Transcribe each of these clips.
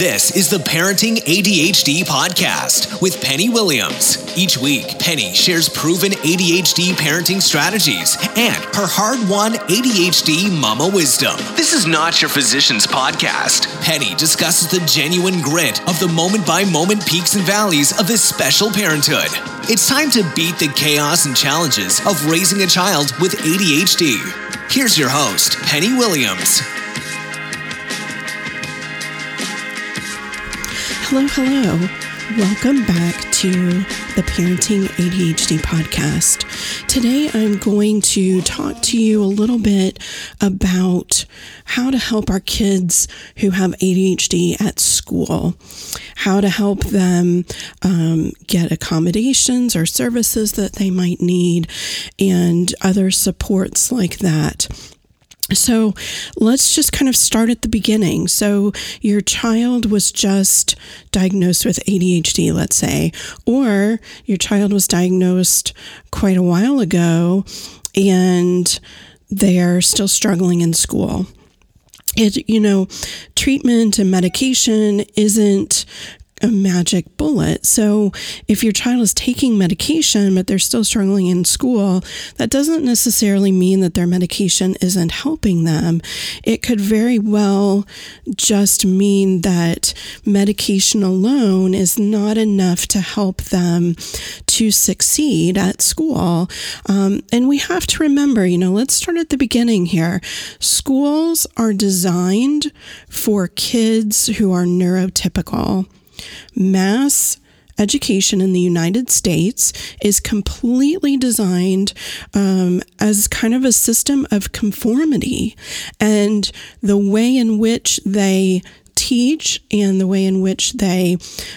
This is the Parenting ADHD podcast with Penny Williams. Each week, Penny shares proven ADHD parenting strategies and her hard won ADHD mama wisdom. This is not your physician's podcast. Penny discusses the genuine grit of the moment by moment peaks and valleys of this special parenthood. It's time to beat the chaos and challenges of raising a child with ADHD. Here's your host, Penny Williams. Hello, hello. Welcome back to the Parenting ADHD podcast. Today, I'm going to talk to you a little bit about how to help our kids who have ADHD at school, how to help them um, get accommodations or services that they might need, and other supports like that. So let's just kind of start at the beginning. So your child was just diagnosed with ADHD, let's say, or your child was diagnosed quite a while ago and they're still struggling in school. It, you know, treatment and medication isn't a magic bullet. So if your child is taking medication, but they're still struggling in school, that doesn't necessarily mean that their medication isn't helping them. It could very well just mean that medication alone is not enough to help them to succeed at school. Um, and we have to remember, you know, let's start at the beginning here. Schools are designed for kids who are neurotypical mass education in the United States is completely designed um, as kind of a system of conformity. And the way in which they teach and the way in which they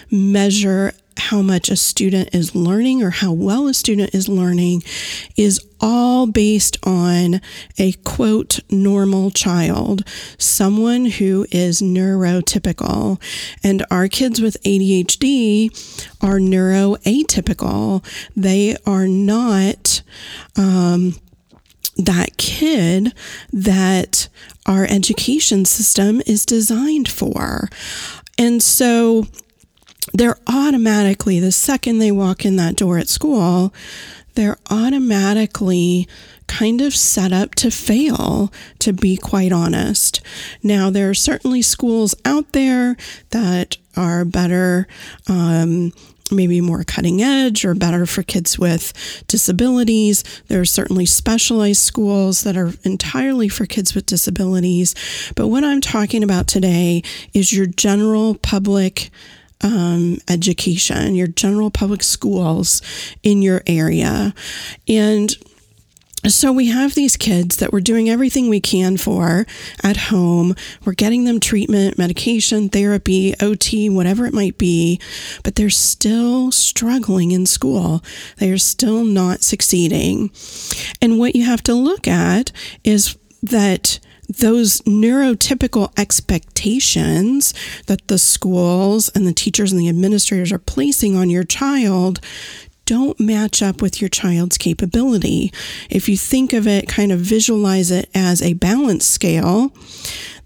measure how much a student is learning or how well a student is learning is all based on a quote normal child, someone who is neurotypical. And our kids with ADHD are neuroatypical. They are not um, that kid that our education system is designed for. And so they're automatically, the second they walk in that door at school, they're automatically kind of set up to fail, to be quite honest. Now, there are certainly schools out there that are better. Um, maybe more cutting edge or better for kids with disabilities. There are certainly specialized schools that are entirely for kids with disabilities. But what I'm talking about today is your general public um, education, your general public schools in your area. And so we have these kids that we're doing everything we can for at home. We're getting them treatment, medication, therapy, OT, whatever it might be, but they're still struggling in school. They are still not succeeding. And what you have to look at is that those neurotypical expectations that the schools and the teachers and the administrators are placing on your child don't match up with your child's capability. If you think of it, kind of visualize it as a balance scale,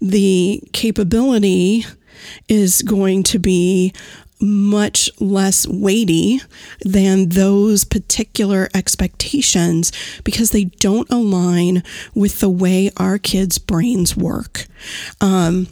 the capability is going to be much less weighty than those particular expectations because they don't align with the way our kids' brains work. Um,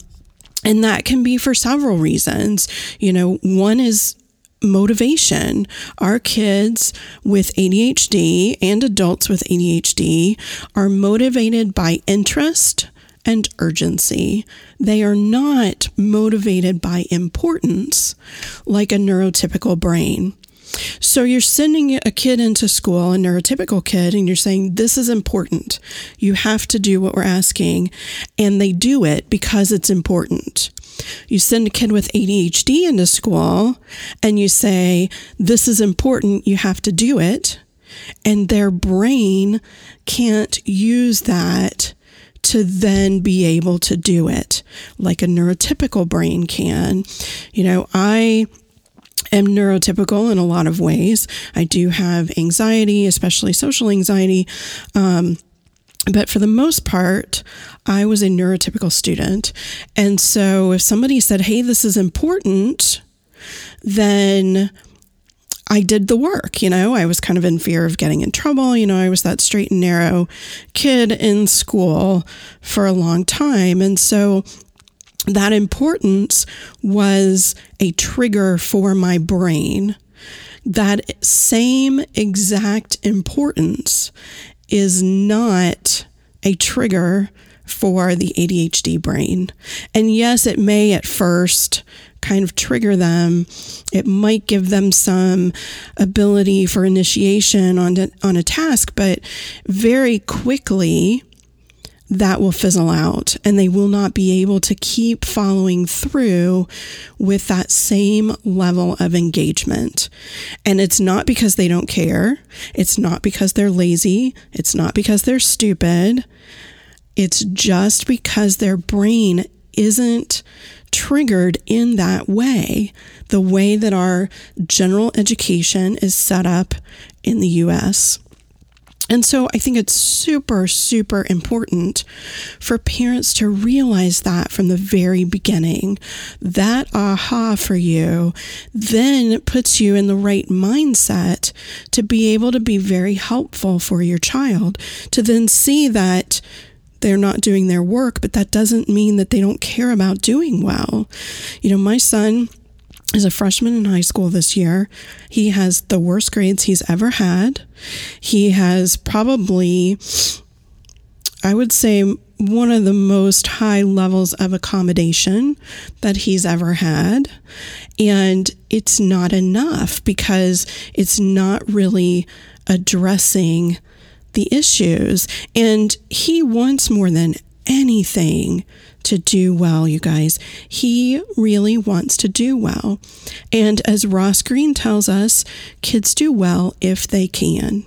and that can be for several reasons. You know, one is motivation. Our kids with ADHD and adults with ADHD are motivated by interest and urgency. They are not motivated by importance like a neurotypical brain. So you're sending a kid into school, a neurotypical kid, and you're saying, This is important. You have to do what we're asking. And they do it because it's important. You send a kid with ADHD into school and you say, This is important. You have to do it. And their brain can't use that to then be able to do it like a neurotypical brain can. You know, I am neurotypical in a lot of ways. I do have anxiety, especially social anxiety. Um, but for the most part, I was a neurotypical student. And so if somebody said, hey, this is important, then I did the work, you know, I was kind of in fear of getting in trouble. You know, I was that straight and narrow kid in school for a long time. And so that importance was a trigger for my brain. That same exact importance is not a trigger for the ADHD brain. And yes, it may at first kind of trigger them. It might give them some ability for initiation on, on a task, but very quickly that will fizzle out and they will not be able to keep following through with that same level of engagement. And it's not because they don't care. It's not because they're lazy. It's not because they're stupid. It's just because their brain isn't triggered in that way, the way that our general education is set up in the US. And so I think it's super, super important for parents to realize that from the very beginning. That aha for you then puts you in the right mindset to be able to be very helpful for your child, to then see that they're not doing their work, but that doesn't mean that they don't care about doing well. You know, my son is a freshman in high school this year. He has the worst grades he's ever had. He has probably, I would say, one of the most high levels of accommodation that he's ever had. And it's not enough because it's not really addressing the issues. And he wants more than anything to do well, you guys. He really wants to do well. And as Ross Greene tells us, kids do well if they can.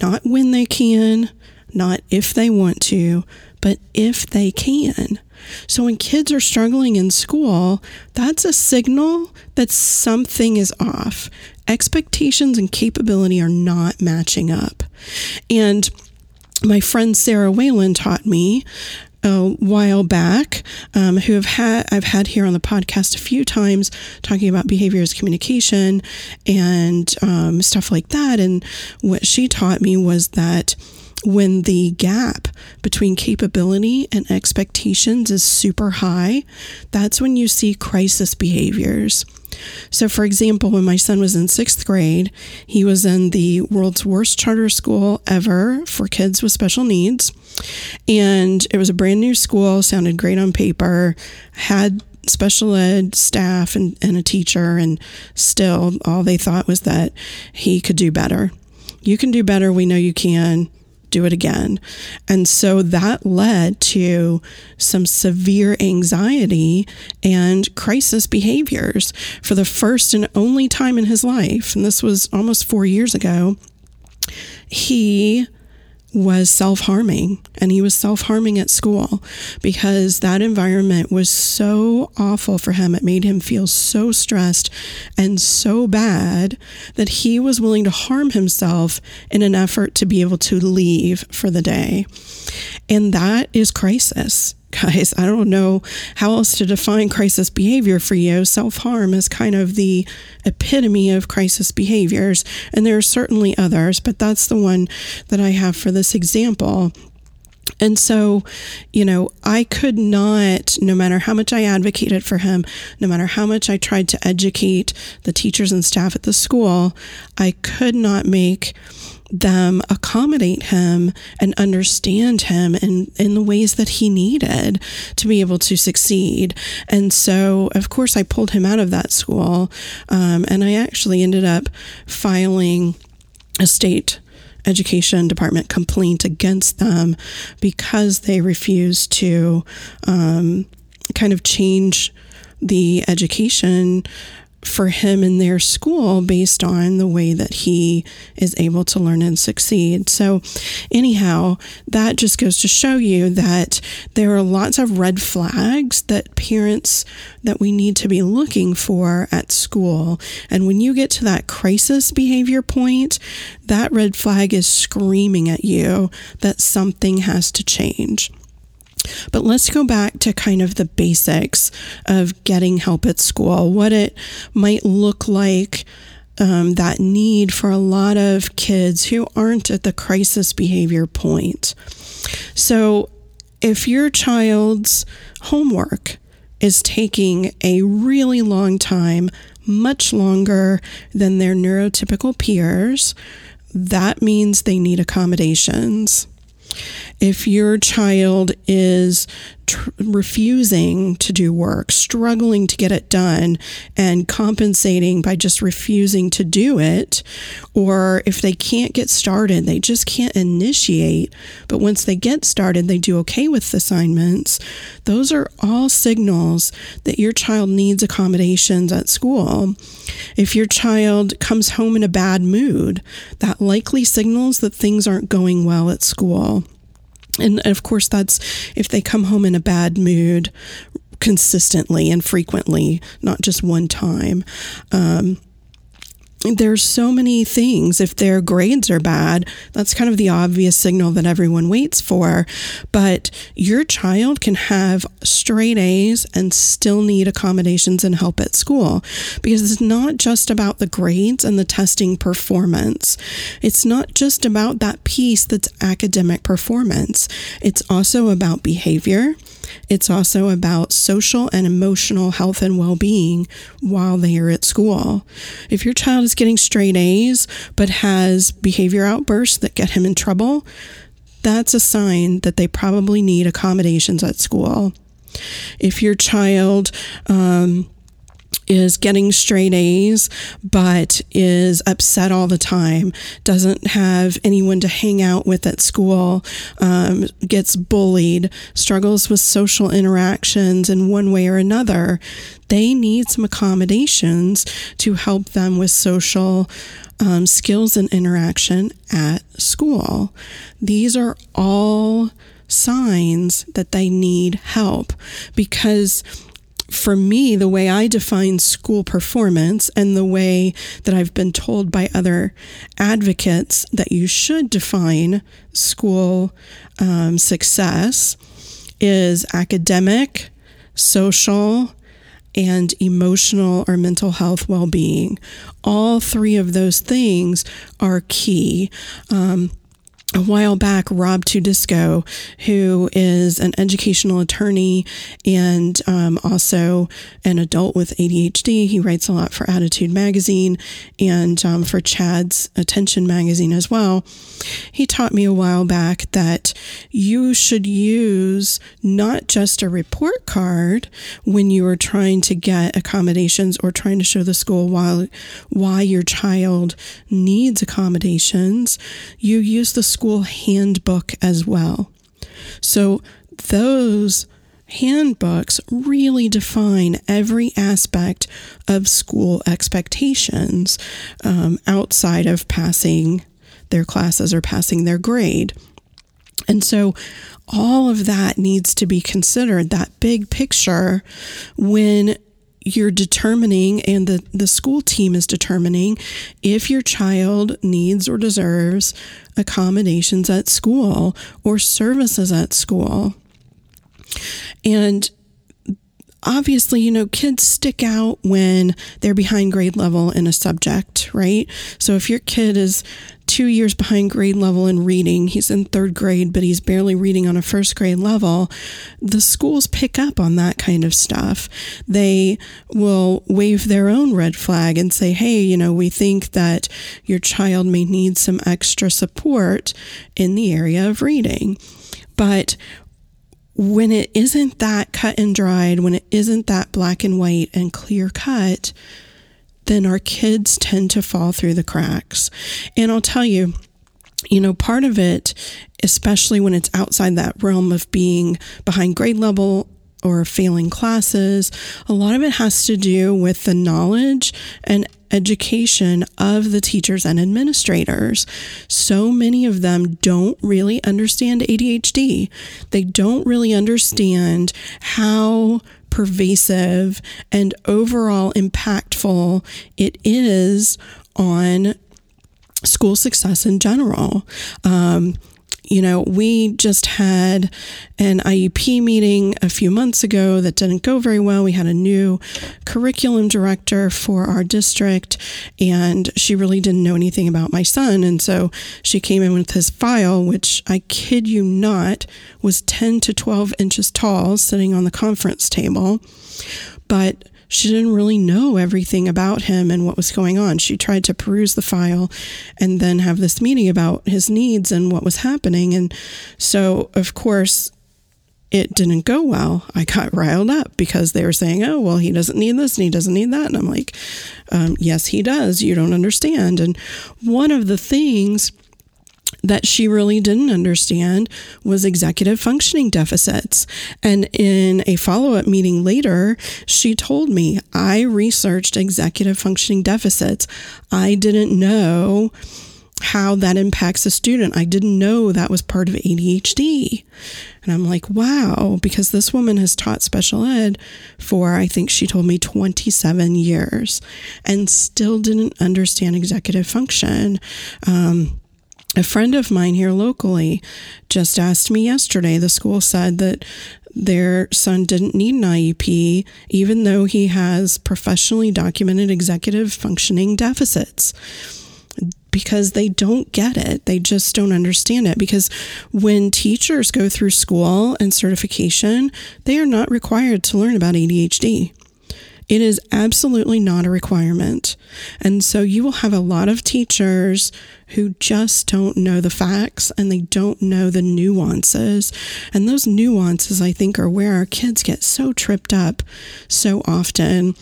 Not when they can, not if they want to, but if they can. So when kids are struggling in school, that's a signal that something is off. Expectations and capability are not matching up. And my friend Sarah Wayland taught me a while back, um, who have had I've had here on the podcast a few times talking about behavior as communication and um, stuff like that. And what she taught me was that when the gap between capability and expectations is super high, that's when you see crisis behaviors. So, for example, when my son was in sixth grade, he was in the world's worst charter school ever for kids with special needs. And it was a brand new school, sounded great on paper, had special ed staff and, and a teacher, and still all they thought was that he could do better. You can do better. We know you can do it again. And so that led to some severe anxiety and crisis behaviors for the first and only time in his life. And this was almost four years ago. He was self harming and he was self harming at school because that environment was so awful for him. It made him feel so stressed and so bad that he was willing to harm himself in an effort to be able to leave for the day. And that is crisis guys. I don't know how else to define crisis behavior for you. Self harm is kind of the epitome of crisis behaviors, and there are certainly others, but that's the one that I have for this example. And so, you know, I could not, no matter how much I advocated for him, no matter how much I tried to educate the teachers and staff at the school, I could not make them accommodate him and understand him in, in the ways that he needed to be able to succeed. And so, of course, I pulled him out of that school. Um, and I actually ended up filing a state education department complaint against them because they refused to um, kind of change the education for him in their school based on the way that he is able to learn and succeed. So, anyhow, that just goes to show you that there are lots of red flags that parents that we need to be looking for at school. And when you get to that crisis behavior point, that red flag is screaming at you that something has to change. But let's go back to kind of the basics of getting help at school, what it might look like. Um, that need for a lot of kids who aren't at the crisis behavior point. So, if your child's homework is taking a really long time, much longer than their neurotypical peers, that means they need accommodations. If your child is tr- refusing to do work, struggling to get it done, and compensating by just refusing to do it, or if they can't get started, they just can't initiate, but once they get started, they do okay with assignments, those are all signals that your child needs accommodations at school. If your child comes home in a bad mood, that likely signals that things aren't going well at school. And of course, that's if they come home in a bad mood consistently and frequently, not just one time. Um, there's so many things. If their grades are bad, that's kind of the obvious signal that everyone waits for. But your child can have straight A's and still need accommodations and help at school because it's not just about the grades and the testing performance. It's not just about that piece that's academic performance, it's also about behavior. It's also about social and emotional health and well being while they are at school. If your child is getting straight A's but has behavior outbursts that get him in trouble, that's a sign that they probably need accommodations at school. If your child, um, is getting straight A's, but is upset all the time, doesn't have anyone to hang out with at school, um, gets bullied, struggles with social interactions in one way or another, they need some accommodations to help them with social um, skills and interaction at school. These are all signs that they need help because for me, the way I define school performance and the way that I've been told by other advocates that you should define school um, success is academic, social, and emotional or mental health well being. All three of those things are key. Um, a while back, Rob Tudisco, who is an educational attorney and um, also an adult with ADHD, he writes a lot for ADDitude Magazine and um, for CHADD's Attention Magazine as well. He taught me a while back that you should use not just a report card when you are trying to get accommodations or trying to show the school why, why your child needs accommodations. You use the school handbook as well. So those handbooks really define every aspect of school expectations um, outside of passing their classes or passing their grade. And so all of that needs to be considered, that big picture, when you're determining and the, the school team is determining if your child needs or deserves accommodations at school or services at school. And obviously, you know, kids stick out when they're behind grade level in a subject, right? So if your kid is two years behind grade level in reading. He's in third grade, but he's barely reading on a first grade level. The schools pick up on that kind of stuff. They will wave their own red flag and say, hey, you know, we think that your child may need some extra support in the area of reading. But when it isn't that cut and dried, when it isn't that black and white and clear cut, then our kids tend to fall through the cracks. And I'll tell you, you know, part of it, especially when it's outside that realm of being behind grade level or failing classes. A lot of it has to do with the knowledge and education of the teachers and administrators. So many of them don't really understand ADHD. They don't really understand how pervasive and overall impactful it is on school success in general. Um, you know, we just had an IEP meeting a few months ago that didn't go very well. We had a new curriculum director for our district, and she really didn't know anything about my son. And so she came in with his file, which I kid you not was 10 to 12 inches tall, sitting on the conference table. But she didn't really know everything about him and what was going on. She tried to peruse the file and then have this meeting about his needs and what was happening. And so, of course, it didn't go well. I got riled up because they were saying, oh, well, he doesn't need this and he doesn't need that. And I'm like, um, yes, he does. You don't understand. And one of the things that she really didn't understand was executive functioning deficits. And in a follow up meeting later, she told me, I researched executive functioning deficits. I didn't know how that impacts a student. I didn't know that was part of ADHD. And I'm like, wow, because this woman has taught special ed for, I think she told me 27 years and still didn't understand executive function. Um, a friend of mine here locally just asked me yesterday. The school said that their son didn't need an IEP, even though he has professionally documented executive functioning deficits because they don't get it. They just don't understand it. Because when teachers go through school and certification, they are not required to learn about ADHD. It is absolutely not a requirement. And so you will have a lot of teachers who just don't know the facts and they don't know the nuances. And those nuances, I think, are where our kids get so tripped up so often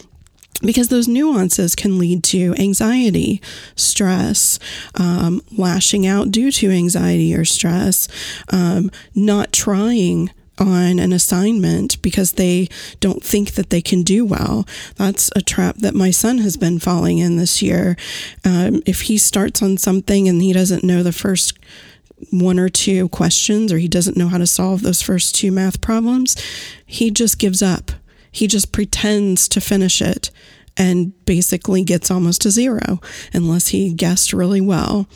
because those nuances can lead to anxiety, stress, um, lashing out due to anxiety or stress, um, not trying on an assignment because they don't think that they can do well. That's a trap that my son has been falling in this year. Um, if he starts on something and he doesn't know the first one or two questions or he doesn't know how to solve those first two math problems, he just gives up. He just pretends to finish it and basically gets almost a zero unless he guessed really well.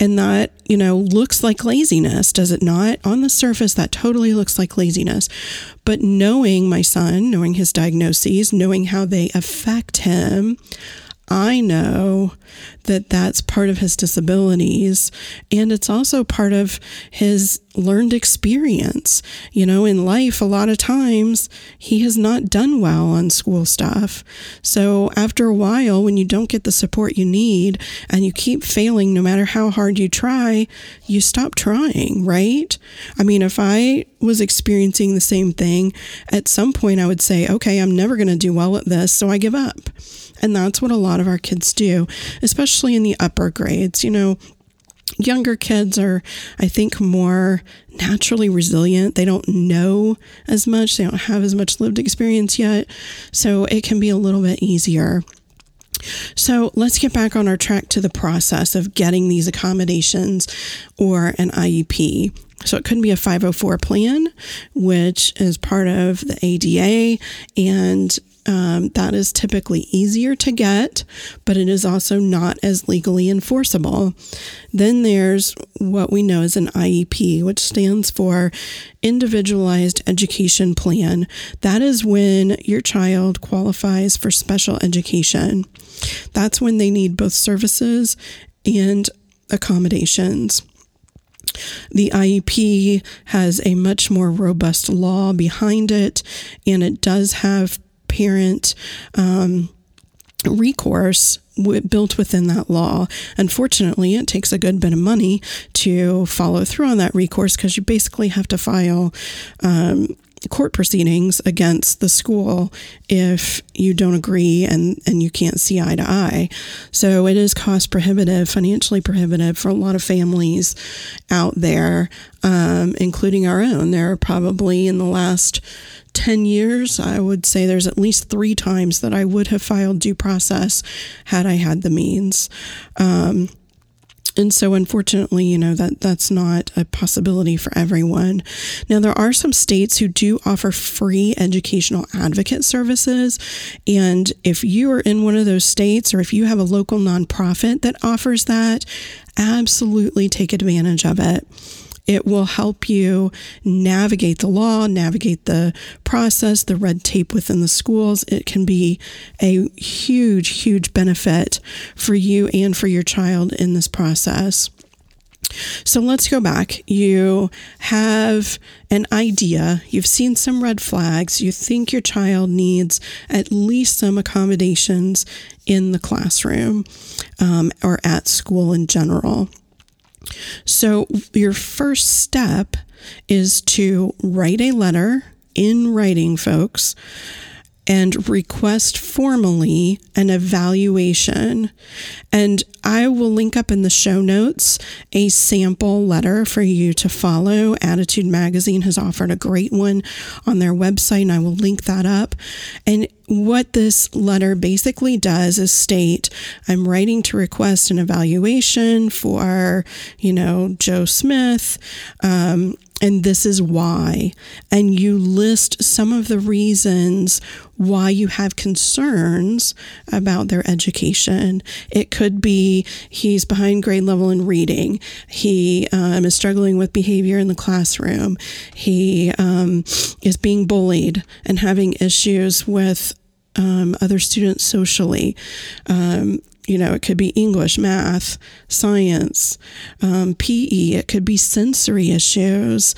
And that, you know, looks like laziness, does it not? On the surface, that totally looks like laziness. But knowing my son, knowing his diagnoses, knowing how they affect him, I know that that's part of his disabilities and it's also part of his learned experience. You know, in life, a lot of times he has not done well on school stuff. So after a while, when you don't get the support you need and you keep failing no matter how hard you try, you stop trying, right? I mean, if I was experiencing the same thing, at some point I would say, okay, I'm never going to do well at this, so I give up. And that's what a lot of our kids do, especially in the upper grades. You know, younger kids are, I think, more naturally resilient. They don't know as much, they don't have as much lived experience yet. So it can be a little bit easier. So let's get back on our track to the process of getting these accommodations or an IEP. So it could be a 504 plan, which is part of the ADA, and um, that is typically easier to get, but it is also not as legally enforceable. Then there's what we know as an IEP, which stands for Individualized Education Plan. That is when your child qualifies for special education. That's when they need both services and accommodations. The IEP has a much more robust law behind it, and it does have parent um, recourse built within that law. Unfortunately, it takes a good bit of money to follow through on that recourse because you basically have to file um, court proceedings against the school if you don't agree and, and you can't see eye to eye. So it is cost prohibitive, financially prohibitive for a lot of families out there, um, including our own. There are probably in the last 10 years, I would say there's at least three times that I would have filed due process had I had the means. Um, and so, unfortunately, you know, that that's not a possibility for everyone. Now, there are some states who do offer free educational advocate services. And if you are in one of those states or if you have a local nonprofit that offers that, absolutely take advantage of it. It will help you navigate the law, navigate the process, the red tape within the schools. It can be a huge, huge benefit for you and for your child in this process. So let's go back. You have an idea, you've seen some red flags, you think your child needs at least some accommodations in the classroom um, or at school in general. So, your first step is to write a letter in writing, folks, and request formally an evaluation. And I will link up in the show notes a sample letter for you to follow. ADDitude Magazine has offered a great one on their website, and I will link that up. And what this letter basically does is state I'm writing to request an evaluation for, you know, Joe Smith. Um, and this is why. And you list some of the reasons why you have concerns about their education. It could be he's behind grade level in reading, he um, is struggling with behavior in the classroom, he um, is being bullied and having issues with um, other students socially. Um, you know, it could be English, math, science, um, PE, it could be sensory issues.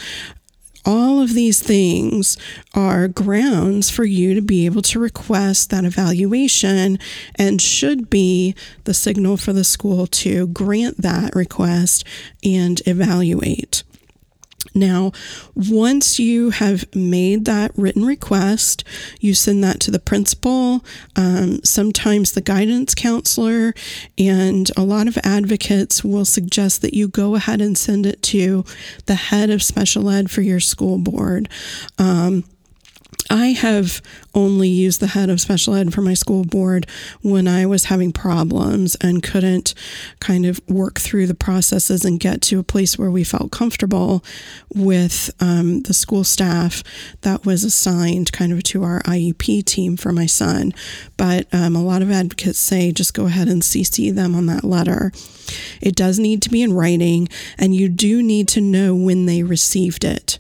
All of these things are grounds for you to be able to request that evaluation and should be the signal for the school to grant that request and evaluate. Now, once you have made that written request, you send that to the principal, um, sometimes the guidance counselor, and a lot of advocates will suggest that you go ahead and send it to the head of special ed for your school board. Um, I have only used the head of special ed for my school board when I was having problems and couldn't kind of work through the processes and get to a place where we felt comfortable with um, the school staff that was assigned kind of to our IEP team for my son. But um, a lot of advocates say just go ahead and CC them on that letter. It does need to be in writing, and you do need to know when they received it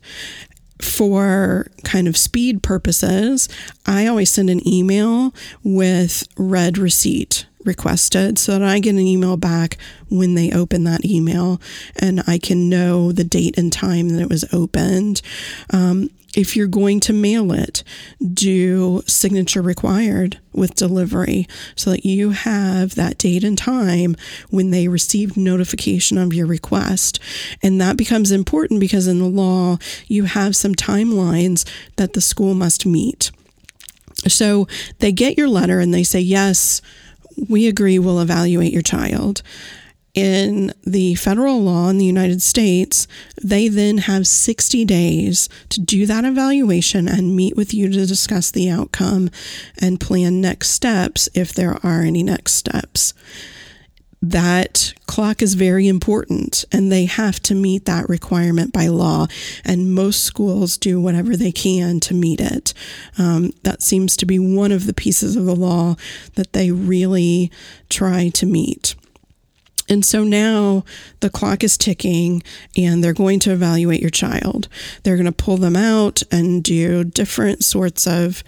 for kind of speed purposes, I always send an email with red receipt requested so that I get an email back when they open that email and I can know the date and time that it was opened. Um, if you're going to mail it, do signature required with delivery so that you have that date and time when they receive notification of your request. And that becomes important because in the law, you have some timelines that the school must meet. So they get your letter and they say, Yes, we agree, we'll evaluate your child in the federal law in the United States, they then have 60 days to do that evaluation and meet with you to discuss the outcome and plan next steps if there are any next steps. That clock is very important and they have to meet that requirement by law. And most schools do whatever they can to meet it. Um, that seems to be one of the pieces of the law that they really try to meet. And so now the clock is ticking and they're going to evaluate your child. They're going to pull them out and do different sorts of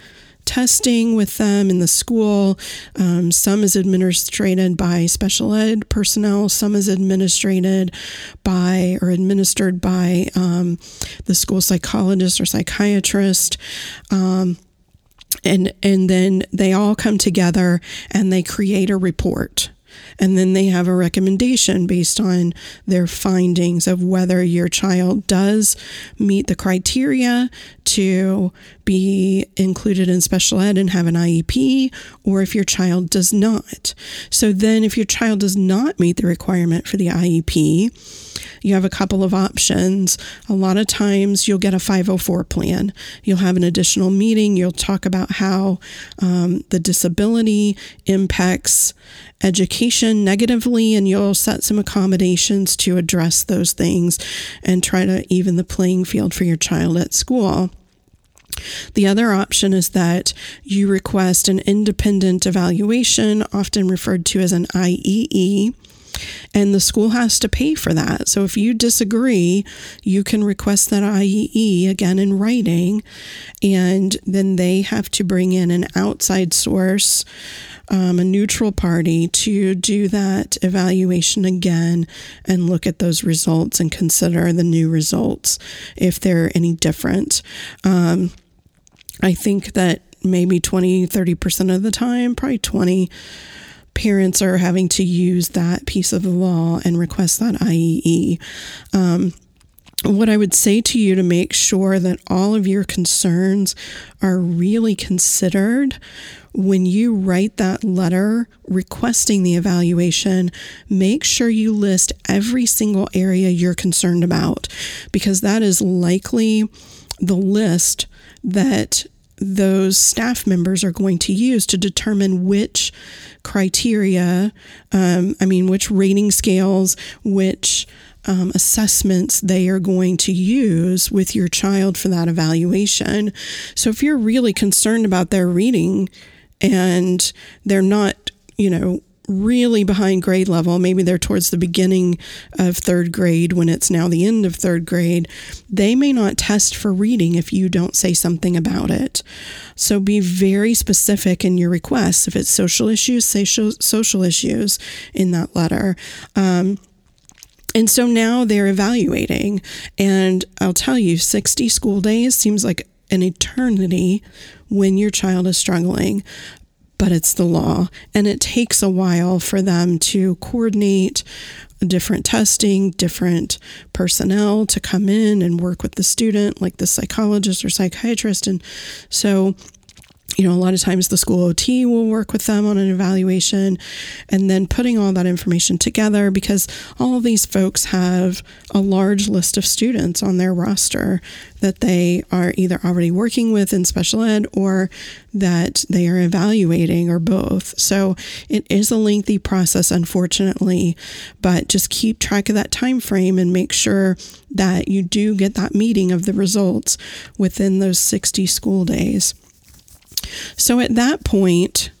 testing with them in the school. Um, some is administered by special ed personnel, some is administered by or administered by um, the school psychologist or psychiatrist. Um, and and then they all come together and they create a report and then they have a recommendation based on their findings of whether your child does meet the criteria to be included in special ed and have an IEP, or if your child does not. So then, if your child does not meet the requirement for the IEP, you have a couple of options. A lot of times you'll get a 504 plan. You'll have an additional meeting. You'll talk about how um, the disability impacts education negatively, and you'll set some accommodations to address those things and try to even the playing field for your child at school. The other option is that you request an independent evaluation, often referred to as an IEE, and the school has to pay for that. So if you disagree, you can request that IEE again in writing, and then they have to bring in an outside source. Um, a neutral party to do that evaluation again and look at those results and consider the new results if they're any different. Um, I think that maybe 20, 30% of the time, probably 20 parents are having to use that piece of the law and request that IEE. Um, what I would say to you to make sure that all of your concerns are really considered when you write that letter requesting the evaluation, make sure you list every single area you're concerned about because that is likely the list that those staff members are going to use to determine which criteria, um, I mean, which rating scales, which um, assessments they are going to use with your child for that evaluation. So if you're really concerned about their reading and they're not, you know, really behind grade level, maybe they're towards the beginning of third grade when it's now the end of third grade, they may not test for reading if you don't say something about it. So be very specific in your requests. If it's social issues, say social issues in that letter. Um, and so now they're evaluating. And I'll tell you, 60 school days seems like an eternity when your child is struggling but it's the law. And it takes a while for them to coordinate different testing, different personnel to come in and work with the student, like the psychologist or psychiatrist. And so you know, a lot of times the school OT will work with them on an evaluation and then putting all that information together because all of these folks have a large list of students on their roster that they are either already working with in special ed or that they are evaluating or both. So it is a lengthy process unfortunately, but just keep track of that time frame and make sure that you do get that meeting of the results within those 60 school days. So at that point,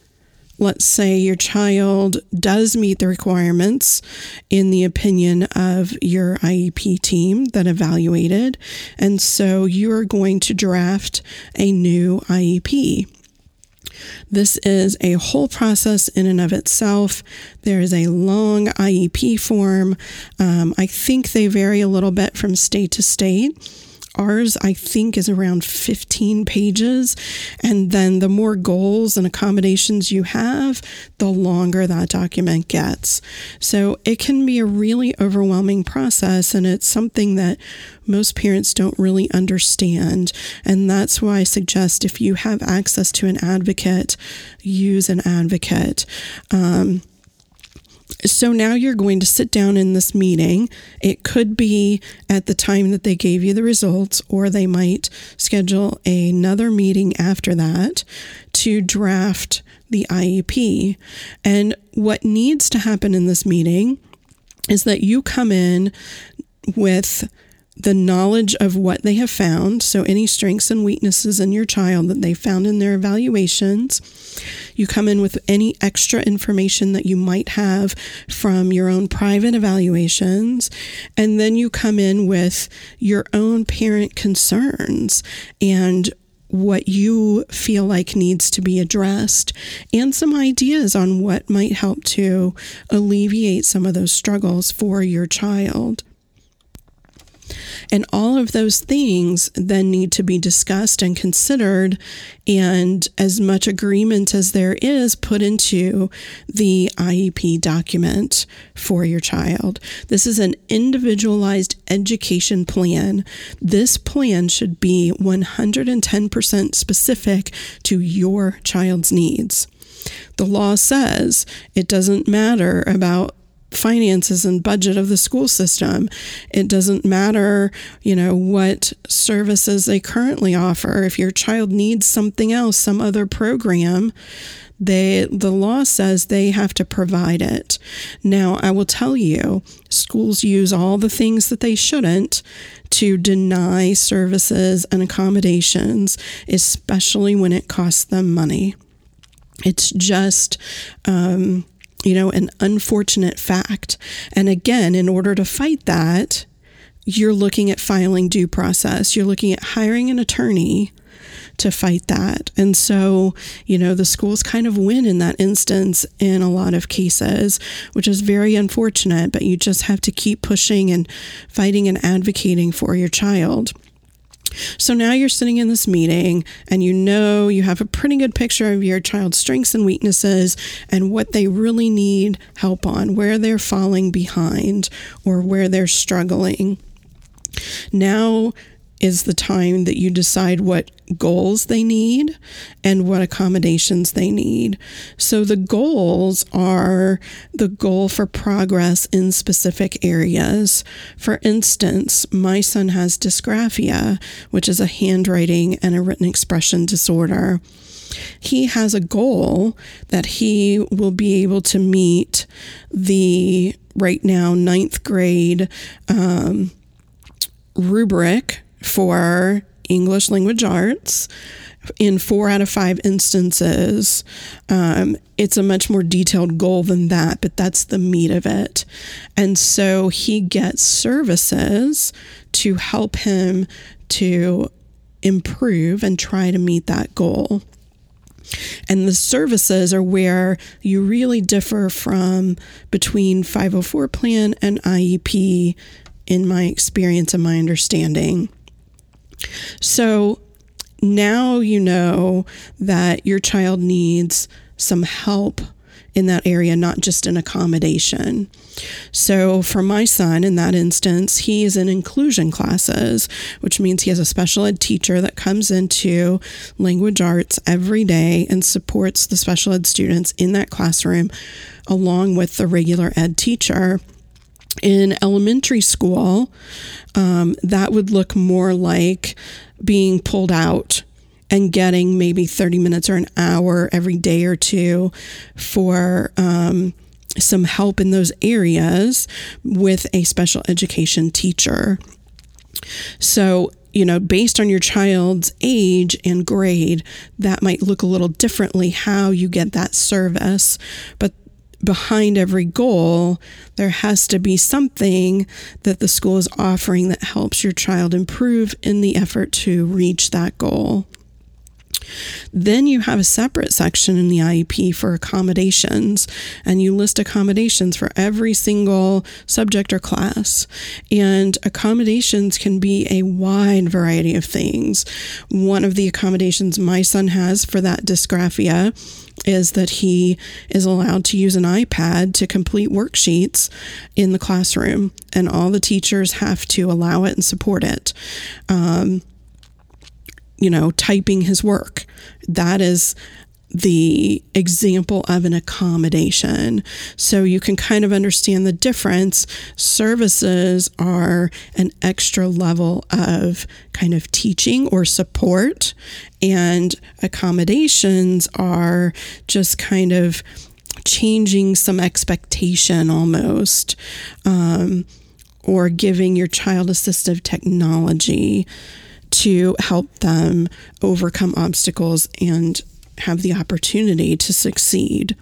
let's say your child does meet the requirements in the opinion of your IEP team that evaluated, and so you're going to draft a new IEP. This is a whole process in and of itself. There is a long IEP form. Um, I think they vary a little bit from state to state. Ours, I think, is around 15 pages. And then the more goals and accommodations you have, the longer that document gets. So it can be a really overwhelming process. And it's something that most parents don't really understand. And that's why I suggest if you have access to an advocate, use an advocate. Um, so now you're going to sit down in this meeting. It could be at the time that they gave you the results, or they might schedule another meeting after that to draft the IEP. And what needs to happen in this meeting is that you come in with the knowledge of what they have found, so any strengths and weaknesses in your child that they found in their evaluations. You come in with any extra information that you might have from your own private evaluations, and then you come in with your own parent concerns and what you feel like needs to be addressed and some ideas on what might help to alleviate some of those struggles for your child. And all of those things then need to be discussed and considered, and as much agreement as there is put into the IEP document for your child. This is an individualized education plan. This plan should be 110% specific to your child's needs. The law says it doesn't matter about finances and budget of the school system. It doesn't matter, you know, what services they currently offer. If your child needs something else, some other program, they the law says they have to provide it. Now, I will tell you, schools use all the things that they shouldn't to deny services and accommodations, especially when it costs them money. It's just um, you know, an unfortunate fact. And again, in order to fight that, you're looking at filing due process. You're looking at hiring an attorney to fight that. And so, you know, the schools kind of win in that instance in a lot of cases, which is very unfortunate, but you just have to keep pushing and fighting and advocating for your child. So now you're sitting in this meeting and you know you have a pretty good picture of your child's strengths and weaknesses and what they really need help on, where they're falling behind or where they're struggling. Now is the time that you decide what goals they need and what accommodations they need. So the goals are the goal for progress in specific areas. For instance, my son has dysgraphia, which is a handwriting and a written expression disorder. He has a goal that he will be able to meet the right now ninth grade um, rubric for English language arts in four out of five instances. Um, it's a much more detailed goal than that, but that's the meat of it. And so he gets services to help him to improve and try to meet that goal. And the services are where you really differ from between 504 plan and IEP, in my experience and my understanding. So now you know that your child needs some help in that area, not just an accommodation. So, for my son, in that instance, he is in inclusion classes, which means he has a special ed teacher that comes into language arts every day and supports the special ed students in that classroom along with the regular ed teacher in elementary school, um, that would look more like being pulled out and getting maybe 30 minutes or an hour every day or two for um, some help in those areas with a special education teacher. So, you know, based on your child's age and grade, that might look a little differently how you get that service. But behind every goal, there has to be something that the school is offering that helps your child improve in the effort to reach that goal. Then you have a separate section in the IEP for accommodations, and you list accommodations for every single subject or class. And accommodations can be a wide variety of things. One of the accommodations my son has for that dysgraphia is that he is allowed to use an iPad to complete worksheets in the classroom, and all the teachers have to allow it and support it. Um, you know, typing his work. That is the example of an accommodation. So you can kind of understand the difference. Services are an extra level of kind of teaching or support, and accommodations are just kind of changing some expectation almost. Um, or giving your child assistive technology to help them overcome obstacles and have the opportunity to succeed.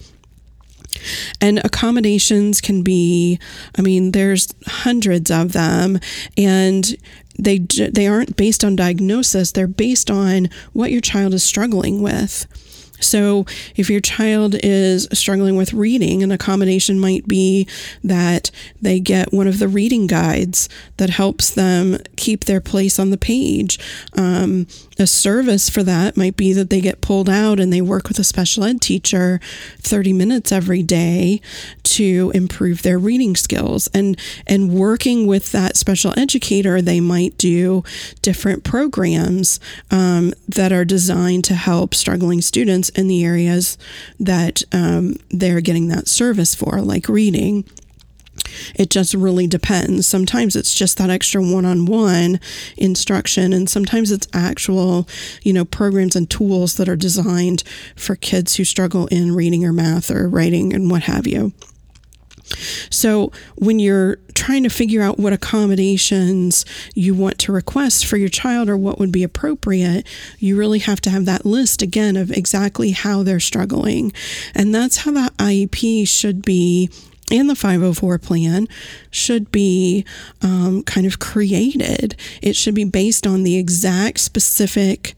And accommodations can be, I mean, there's hundreds of them, and they they aren't based on diagnosis. They're based on what your child is struggling with. So, if your child is struggling with reading, an accommodation might be that they get one of the reading guides that helps them keep their place on the page. Um, a service for that might be that they get pulled out and they work with a special ed teacher 30 minutes every day to improve their reading skills. And, and working with that special educator, they might do different programs um, that are designed to help struggling students in the areas that um, they're getting that service for, like reading. It just really depends. Sometimes it's just that extra one on one instruction, and sometimes it's actual, you know, programs and tools that are designed for kids who struggle in reading or math or writing and what have you. So, when you're trying to figure out what accommodations you want to request for your child or what would be appropriate, you really have to have that list again of exactly how they're struggling. And that's how the IEP should be and the 504 plan should be um, kind of created. It should be based on the exact specific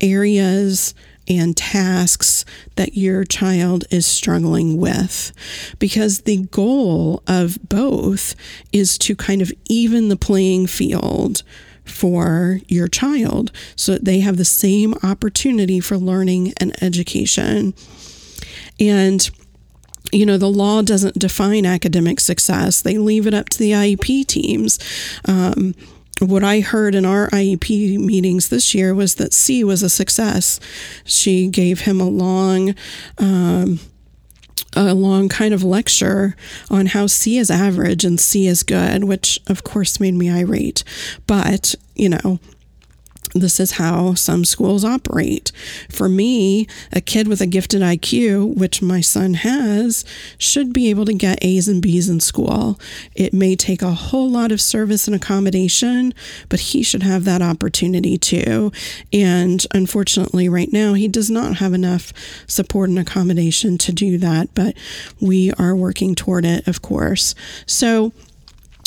areas and tasks that your child is struggling with. Because the goal of both is to kind of even the playing field for your child so that they have the same opportunity for learning and education. And you know, the law doesn't define academic success. They leave it up to the IEP teams. Um, what I heard in our IEP meetings this year was that C was a success. She gave him a long, um, a long kind of lecture on how C is average and C is good, which of course made me irate. But, you know, this is how some schools operate. For me, a kid with a gifted IQ, which my son has, should be able to get A's and B's in school. It may take a whole lot of service and accommodation, but he should have that opportunity too. And unfortunately, right now, he does not have enough support and accommodation to do that, but we are working toward it, of course. So,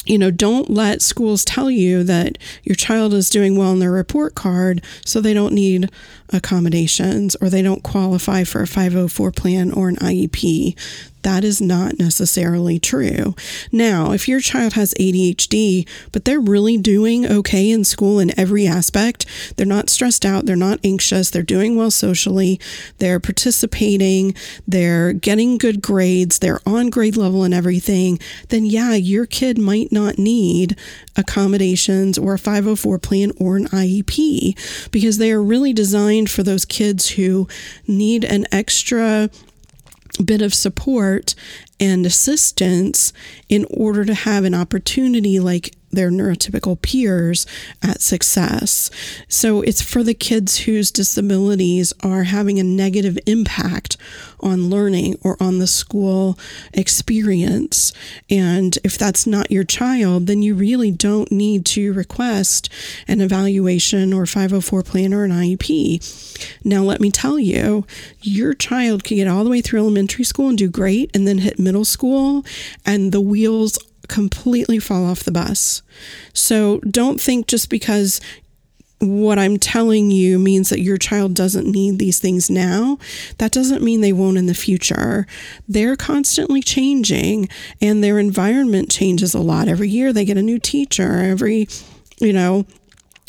you know, don't let schools tell you that your child is doing well on their report card so they don't need accommodations or they don't qualify for a 504 plan or an IEP. That is not necessarily true. Now, if your child has ADHD, but they're really doing okay in school in every aspect, they're not stressed out, they're not anxious, they're doing well socially, they're participating, they're getting good grades, they're on grade level and everything, then yeah, your kid might not need accommodations or a 504 plan or an IEP because they are really designed for those kids who need an extra bit of support and assistance in order to have an opportunity like their neurotypical peers at success. So it's for the kids whose disabilities are having a negative impact on learning or on the school experience. And if that's not your child, then you really don't need to request an evaluation or 504 plan or an IEP. Now, let me tell you, your child can get all the way through elementary school and do great, and then hit middle school, and the wheels completely fall off the bus. So don't think just because what I'm telling you means that your child doesn't need these things now. That doesn't mean they won't in the future. They're constantly changing and their environment changes a lot. Every year they get a new teacher, every, you know,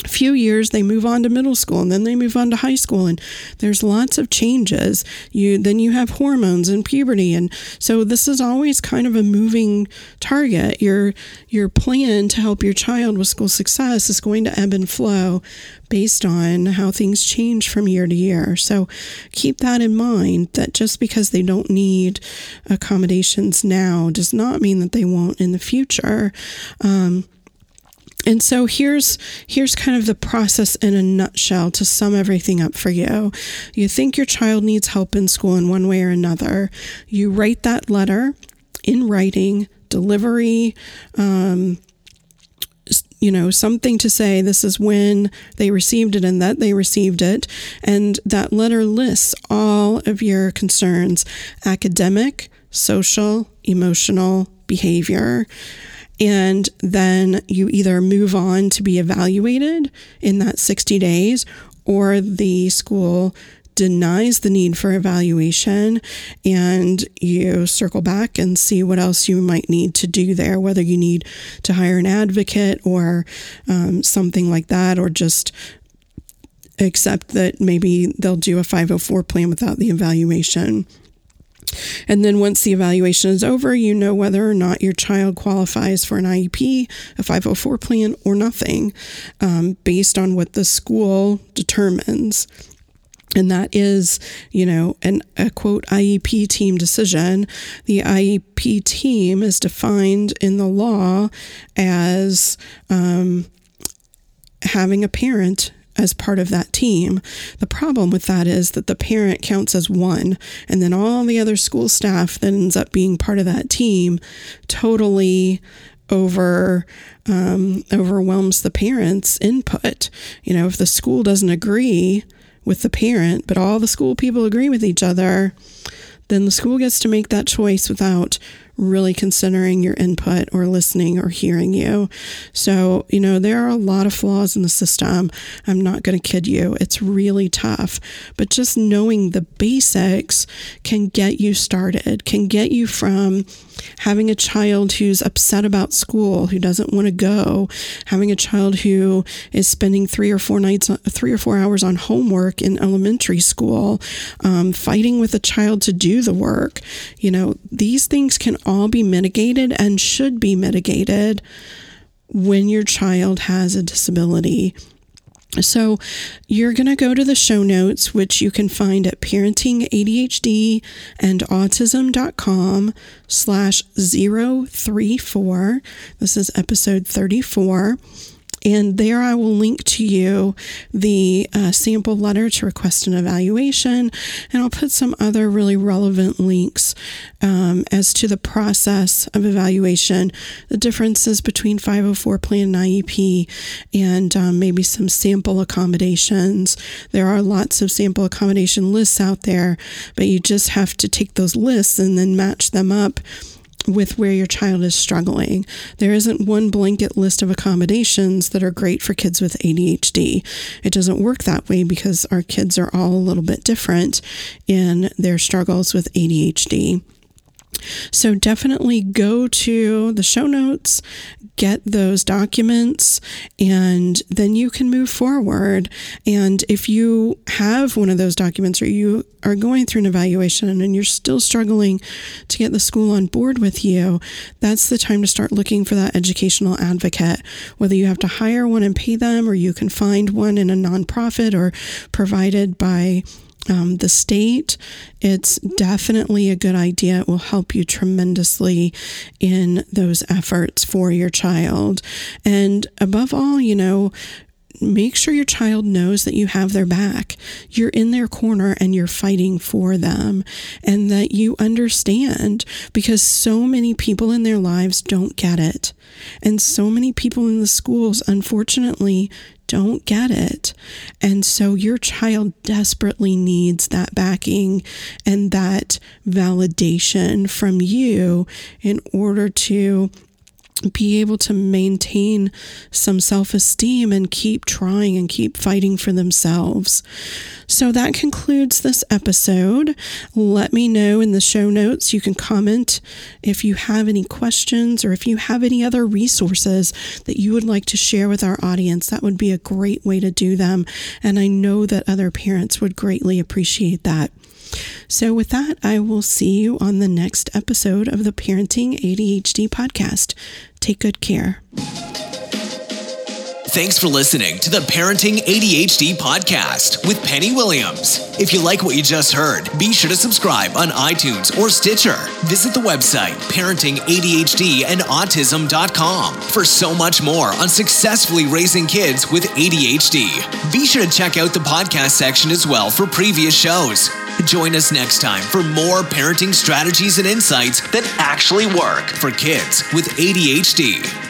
few years they move on to middle school and then they move on to high school. And there's lots of changes. You then you have hormones and puberty. And so this is always kind of a moving target. Your your plan to help your child with school success is going to ebb and flow based on how things change from year to year. So keep that in mind that just because they don't need accommodations now does not mean that they won't in the future. Um, and so here's here's kind of the process in a nutshell to sum everything up for you. You think your child needs help in school in one way or another. You write that letter in writing, delivery, um, you know, something to say this is when they received it and that they received it. And that letter lists all of your concerns academic, social, emotional, behavior. And then you either move on to be evaluated in that 60 days, or the school denies the need for evaluation and you circle back and see what else you might need to do there, whether you need to hire an advocate or um, something like that, or just accept that maybe they'll do a 504 plan without the evaluation. And then once the evaluation is over, you know whether or not your child qualifies for an IEP, a 504 plan, or nothing, um, based on what the school determines. and that is, you know, an a quote IEP team decision. The IEP team is defined in the law as um, having a parent as part of that team. The problem with that is that the parent counts as one, and then all the other school staff that ends up being part of that team totally over um, overwhelms the parents' input. You know, if the school doesn't agree with the parent, but all the school people agree with each other, then the school gets to make that choice without really considering your input or listening or hearing you. So, you know, there are a lot of flaws in the system. I'm not going to kid you. It's really tough. But just knowing the basics can get you started, can get you from having a child who's upset about school, who doesn't want to go, having a child who is spending three or four nights, three or four hours on homework in elementary school, um, fighting with a child to do the work. You know, these things can all be mitigated and should be mitigated when your child has a disability. So you're going to go to the show notes, which you can find at parentingadhd and autism.com slash 034. This is episode 34. And there I will link to you the uh, sample letter to request an evaluation. And I'll put some other really relevant links um, as to the process of evaluation, the differences between 504 plan and IEP, and um, maybe some sample accommodations. There are lots of sample accommodation lists out there, but you just have to take those lists and then match them up with where your child is struggling. There isn't one blanket list of accommodations that are great for kids with ADHD. It doesn't work that way because our kids are all a little bit different in their struggles with ADHD. So definitely go to the show notes, get those documents, and then you can move forward. And if you have one of those documents or you are going through an evaluation and you're still struggling to get the school on board with you, that's the time to start looking for that educational advocate. Whether you have to hire one and pay them, or you can find one in a nonprofit or provided by um, the state, it's definitely a good idea. It will help you tremendously in those efforts for your child. And above all, you know, make sure your child knows that you have their back. You're in their corner and you're fighting for them, and that you understand because so many people in their lives don't get it. And so many people in the schools, unfortunately, don't get it. And so your child desperately needs that backing and that validation from you in order to be able to maintain some self esteem and keep trying and keep fighting for themselves. So that concludes this episode. Let me know in the show notes. You can comment if you have any questions or if you have any other resources that you would like to share with our audience. That would be a great way to do them. And I know that other parents would greatly appreciate that. So, with that, I will see you on the next episode of the Parenting ADHD podcast. Take good care. Thanks for listening to the Parenting ADHD podcast with Penny Williams. If you like what you just heard, be sure to subscribe on iTunes or Stitcher. Visit the website parentingadhd and autism.com for so much more on successfully raising kids with ADHD. Be sure to check out the podcast section as well for previous shows. Join us next time for more parenting strategies and insights that actually work for kids with ADHD.